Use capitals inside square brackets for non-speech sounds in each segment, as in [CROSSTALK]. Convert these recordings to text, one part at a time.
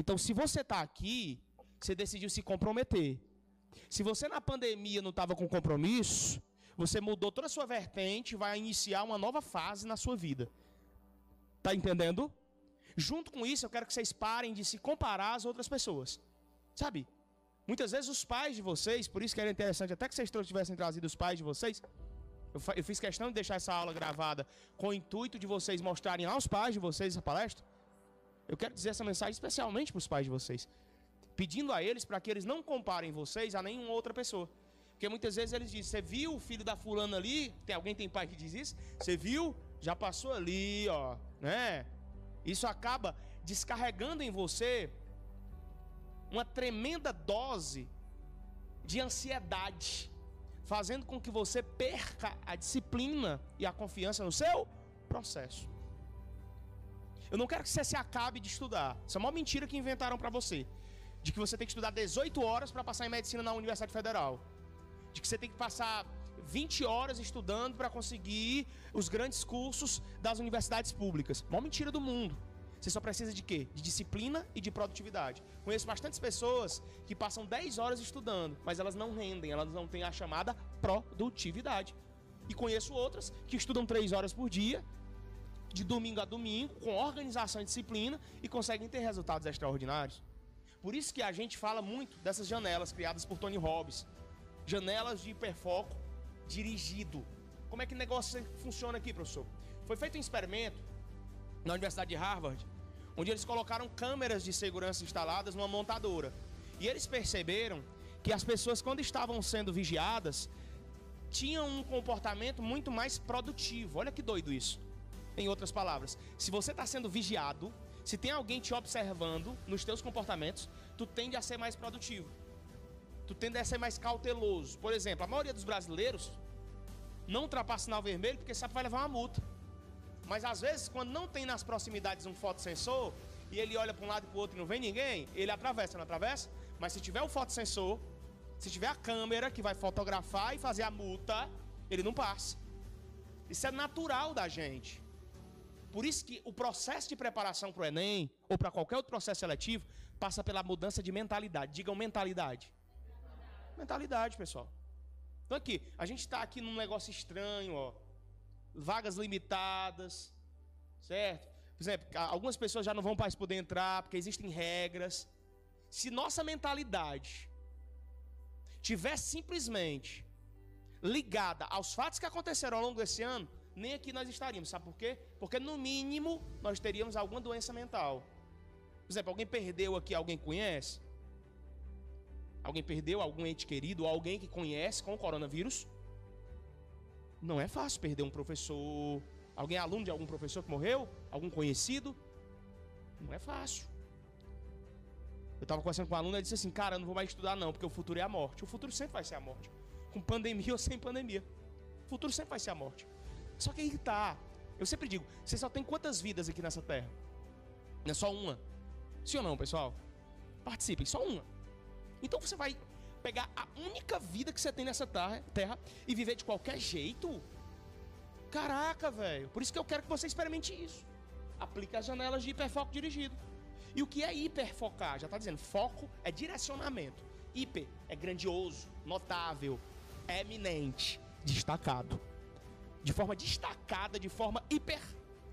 Então, se você está aqui, você decidiu se comprometer. Se você na pandemia não estava com compromisso, você mudou toda a sua vertente e vai iniciar uma nova fase na sua vida. Tá entendendo? Junto com isso, eu quero que vocês parem de se comparar às outras pessoas. Sabe? Muitas vezes os pais de vocês, por isso que era interessante até que vocês tivessem trazido os pais de vocês. Eu, eu fiz questão de deixar essa aula gravada com o intuito de vocês mostrarem aos pais de vocês essa palestra. Eu quero dizer essa mensagem especialmente para os pais de vocês, pedindo a eles para que eles não comparem vocês a nenhuma outra pessoa. Porque muitas vezes eles dizem: Você viu o filho da fulana ali? Tem alguém tem pai que diz isso? Você viu? Já passou ali, ó, né? Isso acaba descarregando em você uma tremenda dose de ansiedade, fazendo com que você perca a disciplina e a confiança no seu processo. Eu não quero que você se acabe de estudar. Isso é uma mentira que inventaram para você. De que você tem que estudar 18 horas para passar em medicina na Universidade Federal. De que você tem que passar 20 horas estudando para conseguir os grandes cursos das universidades públicas. Uma mentira do mundo. Você só precisa de quê? De disciplina e de produtividade. Conheço bastantes pessoas que passam 10 horas estudando, mas elas não rendem, elas não têm a chamada produtividade. E conheço outras que estudam 3 horas por dia, de domingo a domingo, com organização e disciplina, e conseguem ter resultados extraordinários. Por isso que a gente fala muito dessas janelas criadas por Tony Robbins. Janelas de hiperfoco dirigido. Como é que o negócio funciona aqui, professor? Foi feito um experimento na Universidade de Harvard, onde eles colocaram câmeras de segurança instaladas numa montadora. E eles perceberam que as pessoas, quando estavam sendo vigiadas, tinham um comportamento muito mais produtivo. Olha que doido isso. Em outras palavras, se você está sendo vigiado, se tem alguém te observando nos teus comportamentos, tu tende a ser mais produtivo. Tu tende a ser mais cauteloso. Por exemplo, a maioria dos brasileiros não ultrapassa sinal vermelho porque sabe que vai levar uma multa. Mas às vezes, quando não tem nas proximidades um fotossensor e ele olha para um lado e para o outro e não vem ninguém, ele atravessa, não atravessa? Mas se tiver o fotossensor, se tiver a câmera que vai fotografar e fazer a multa, ele não passa. Isso é natural da gente. Por isso que o processo de preparação para o Enem, ou para qualquer outro processo seletivo, passa pela mudança de mentalidade. Digam mentalidade. Mentalidade, pessoal. Então aqui, a gente está aqui num negócio estranho, ó. Vagas limitadas, certo? Por exemplo, algumas pessoas já não vão mais poder entrar porque existem regras. Se nossa mentalidade tiver simplesmente ligada aos fatos que aconteceram ao longo desse ano, nem aqui nós estaríamos. Sabe por quê? Porque no mínimo nós teríamos alguma doença mental. Por exemplo, alguém perdeu aqui, alguém conhece? Alguém perdeu algum ente querido alguém que conhece com o coronavírus? Não é fácil perder um professor, alguém aluno de algum professor que morreu, algum conhecido. Não é fácil. Eu estava conversando com um aluno e disse assim: Cara, eu não vou mais estudar, não, porque o futuro é a morte. O futuro sempre vai ser a morte. Com pandemia ou sem pandemia. O futuro sempre vai ser a morte. Só que aí tá. Eu sempre digo, você só tem quantas vidas aqui nessa terra? Não é só uma. Sim ou não, pessoal? Participem, só uma. Então você vai pegar a única vida que você tem nessa terra e viver de qualquer jeito? Caraca, velho. Por isso que eu quero que você experimente isso. Aplique as janelas de hiperfoco dirigido. E o que é hiperfocar? Já está dizendo, foco é direcionamento. Hiper é grandioso, notável, eminente, destacado de forma destacada, de forma hiper,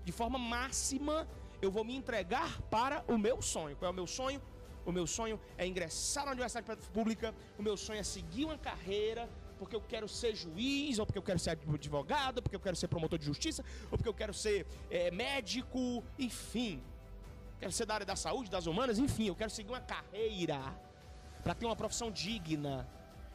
de forma máxima, eu vou me entregar para o meu sonho. Qual é o meu sonho? O meu sonho é ingressar na universidade pública, o meu sonho é seguir uma carreira, porque eu quero ser juiz, ou porque eu quero ser advogado, ou porque eu quero ser promotor de justiça, ou porque eu quero ser é, médico, enfim. Quero ser da área da saúde, das humanas, enfim, eu quero seguir uma carreira para ter uma profissão digna.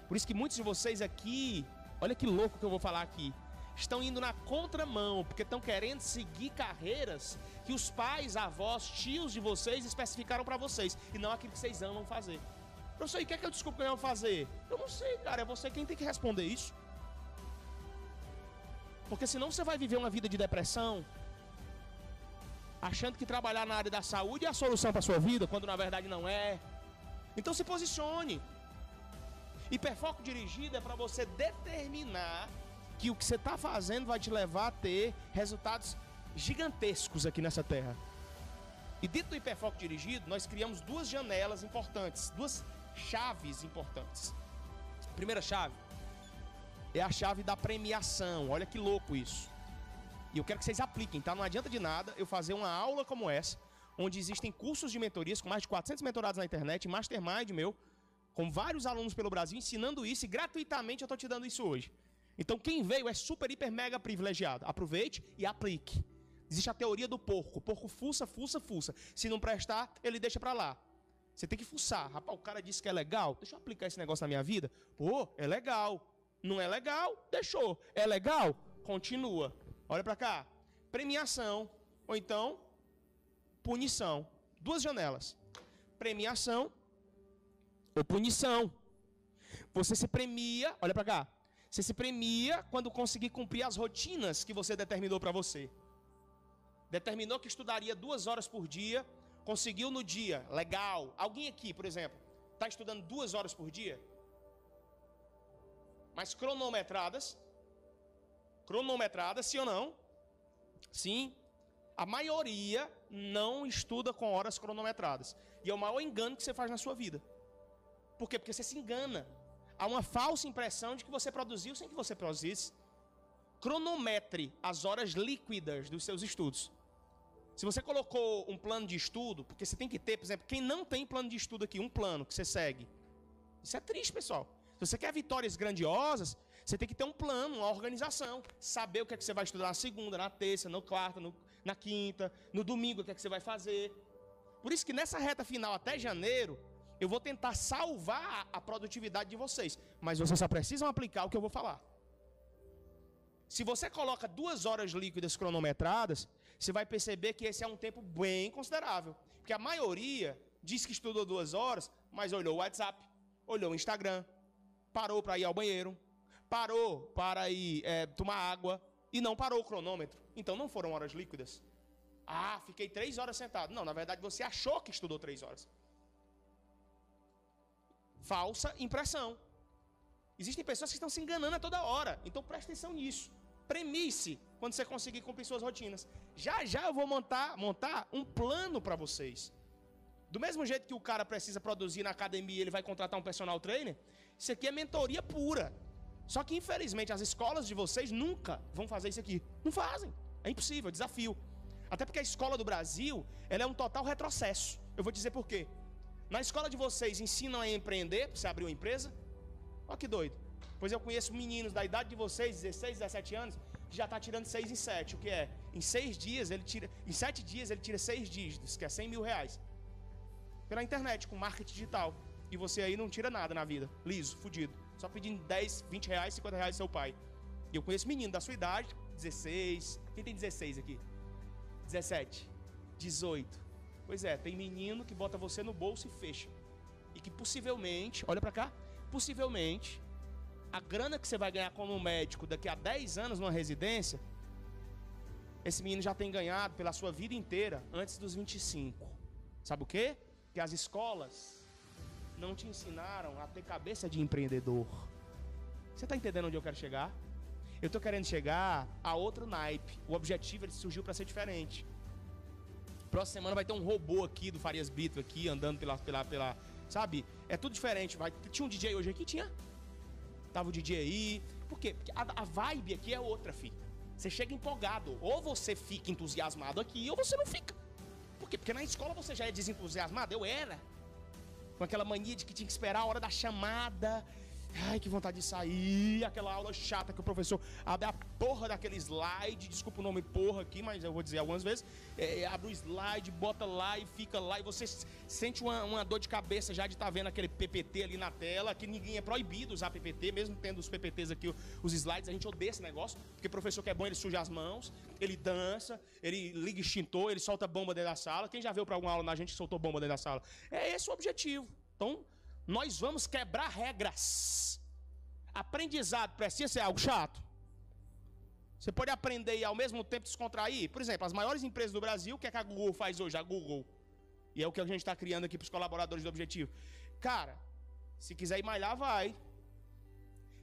Por isso que muitos de vocês aqui, olha que louco que eu vou falar aqui estão indo na contramão, porque estão querendo seguir carreiras que os pais, avós, tios de vocês especificaram para vocês, e não aquilo que vocês amam fazer. Professor, e o que é que eu desculpo que eu amo fazer? Eu não sei, cara, é você quem tem que responder isso. Porque senão você vai viver uma vida de depressão, achando que trabalhar na área da saúde é a solução para sua vida, quando na verdade não é. Então se posicione. Hiperfoco dirigido é para você determinar que o que você está fazendo vai te levar a ter resultados gigantescos aqui nessa terra. E dentro do hiperfoco dirigido, nós criamos duas janelas importantes, duas chaves importantes. Primeira chave é a chave da premiação. Olha que louco isso. E eu quero que vocês apliquem, tá? Não adianta de nada eu fazer uma aula como essa, onde existem cursos de mentorias com mais de 400 mentorados na internet, mastermind meu, com vários alunos pelo Brasil ensinando isso e gratuitamente eu estou te dando isso hoje. Então quem veio é super, hiper, mega privilegiado. Aproveite e aplique. Existe a teoria do porco. O porco fuça, fuça, fuça. Se não prestar, ele deixa para lá. Você tem que fuçar. Rapaz, o cara disse que é legal. Deixa eu aplicar esse negócio na minha vida. Pô, é legal. Não é legal? Deixou. É legal? Continua. Olha para cá. Premiação ou então punição. Duas janelas. Premiação ou punição. Você se premia, olha para cá. Você se premia quando conseguir cumprir as rotinas que você determinou para você. Determinou que estudaria duas horas por dia, conseguiu no dia, legal. Alguém aqui, por exemplo, está estudando duas horas por dia? Mas cronometradas? Cronometradas, sim ou não? Sim. A maioria não estuda com horas cronometradas. E é o maior engano que você faz na sua vida. Por quê? Porque você se engana. Há uma falsa impressão de que você produziu sem que você produzisse. Cronometre as horas líquidas dos seus estudos. Se você colocou um plano de estudo, porque você tem que ter, por exemplo, quem não tem plano de estudo aqui, um plano que você segue. Isso é triste, pessoal. Se você quer vitórias grandiosas, você tem que ter um plano, uma organização. Saber o que é que você vai estudar na segunda, na terça, na quarta, no, na quinta, no domingo, o que é que você vai fazer. Por isso que nessa reta final até janeiro, eu vou tentar salvar a produtividade de vocês, mas vocês só precisam aplicar o que eu vou falar. Se você coloca duas horas líquidas cronometradas, você vai perceber que esse é um tempo bem considerável. Porque a maioria diz que estudou duas horas, mas olhou o WhatsApp, olhou o Instagram, parou para ir ao banheiro, parou para ir é, tomar água e não parou o cronômetro. Então não foram horas líquidas. Ah, fiquei três horas sentado. Não, na verdade você achou que estudou três horas falsa impressão. Existem pessoas que estão se enganando a toda hora. Então preste atenção nisso. Premisse quando você conseguir cumprir suas rotinas. Já já eu vou montar, montar um plano para vocês. Do mesmo jeito que o cara precisa produzir na academia, ele vai contratar um personal trainer. Isso aqui é mentoria pura. Só que infelizmente as escolas de vocês nunca vão fazer isso aqui. Não fazem. É impossível, é desafio. Até porque a escola do Brasil, ela é um total retrocesso. Eu vou dizer por quê. Na escola de vocês ensinam a empreender, para você abrir uma empresa? Olha que doido. Pois eu conheço meninos da idade de vocês, 16, 17 anos, que já está tirando 6 em 7. O que é? Em 6 dias ele tira. Em 7 dias ele tira 6 dígitos, que é 100 mil reais. Pela internet, com marketing digital. E você aí não tira nada na vida. Liso, fudido. Só pedindo 10, 20 reais, 50 reais do seu pai. E eu conheço menino da sua idade, 16. Quem tem 16 aqui? 17. 18. Pois é, tem menino que bota você no bolso e fecha. E que possivelmente, olha para cá, possivelmente a grana que você vai ganhar como médico daqui a 10 anos numa residência, esse menino já tem ganhado pela sua vida inteira antes dos 25. Sabe o quê? Que as escolas não te ensinaram a ter cabeça de empreendedor. Você está entendendo onde eu quero chegar? Eu estou querendo chegar a outro naipe. O objetivo ele surgiu para ser diferente. Próxima semana vai ter um robô aqui do Farias Brito aqui, andando pela, pela, pela. Sabe? É tudo diferente. Vai, tinha um DJ hoje aqui? Tinha. Tava o DJ aí. Por quê? Porque a, a vibe aqui é outra, fi. Você chega empolgado. Ou você fica entusiasmado aqui, ou você não fica. Por quê? Porque na escola você já é desentusiasmado. Eu era. Com aquela mania de que tinha que esperar a hora da chamada Ai, que vontade de sair. Aquela aula chata que o professor abre a porra daquele slide. Desculpa o nome porra aqui, mas eu vou dizer algumas vezes. É, abre o slide, bota lá e fica lá. E você sente uma, uma dor de cabeça já de estar tá vendo aquele PPT ali na tela. Que ninguém é proibido usar PPT, mesmo tendo os PPTs aqui, os slides. A gente odeia esse negócio. Porque o professor que é bom, ele suja as mãos, ele dança, ele liga extintor, ele solta bomba dentro da sala. Quem já viu para alguma aula na gente que soltou bomba dentro da sala? É esse o objetivo. Então, nós vamos quebrar regras. Aprendizado precisa ser algo chato. Você pode aprender e ao mesmo tempo descontrair. Por exemplo, as maiores empresas do Brasil, o que, é que a Google faz hoje? A Google. E é o que a gente está criando aqui para os colaboradores do Objetivo. Cara, se quiser ir malhar, vai.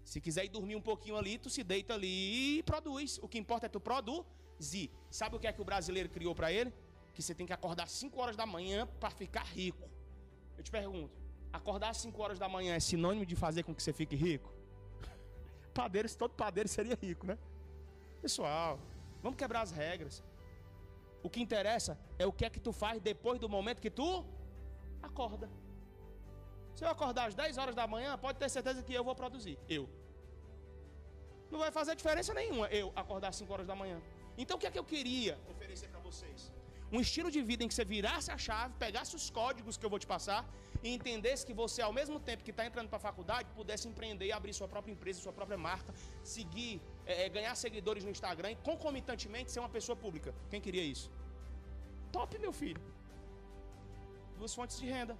Se quiser ir dormir um pouquinho ali, tu se deita ali e produz. O que importa é tu produzir. Sabe o que é que o brasileiro criou para ele? que você tem que acordar às 5 horas da manhã para ficar rico. Eu te pergunto, acordar às 5 horas da manhã é sinônimo de fazer com que você fique rico? [LAUGHS] Padeiro, todo padeiro seria rico, né? Pessoal, vamos quebrar as regras. O que interessa é o que é que tu faz depois do momento que tu acorda. Se eu acordar às 10 horas da manhã, pode ter certeza que eu vou produzir. Eu. Não vai fazer diferença nenhuma eu acordar às 5 horas da manhã. Então o que é que eu queria oferecer para vocês? Um estilo de vida em que você virasse a chave, pegasse os códigos que eu vou te passar e entendesse que você, ao mesmo tempo que está entrando para a faculdade, pudesse empreender e abrir sua própria empresa, sua própria marca, seguir, é, ganhar seguidores no Instagram e concomitantemente ser uma pessoa pública. Quem queria isso? Top, meu filho. Duas fontes de renda.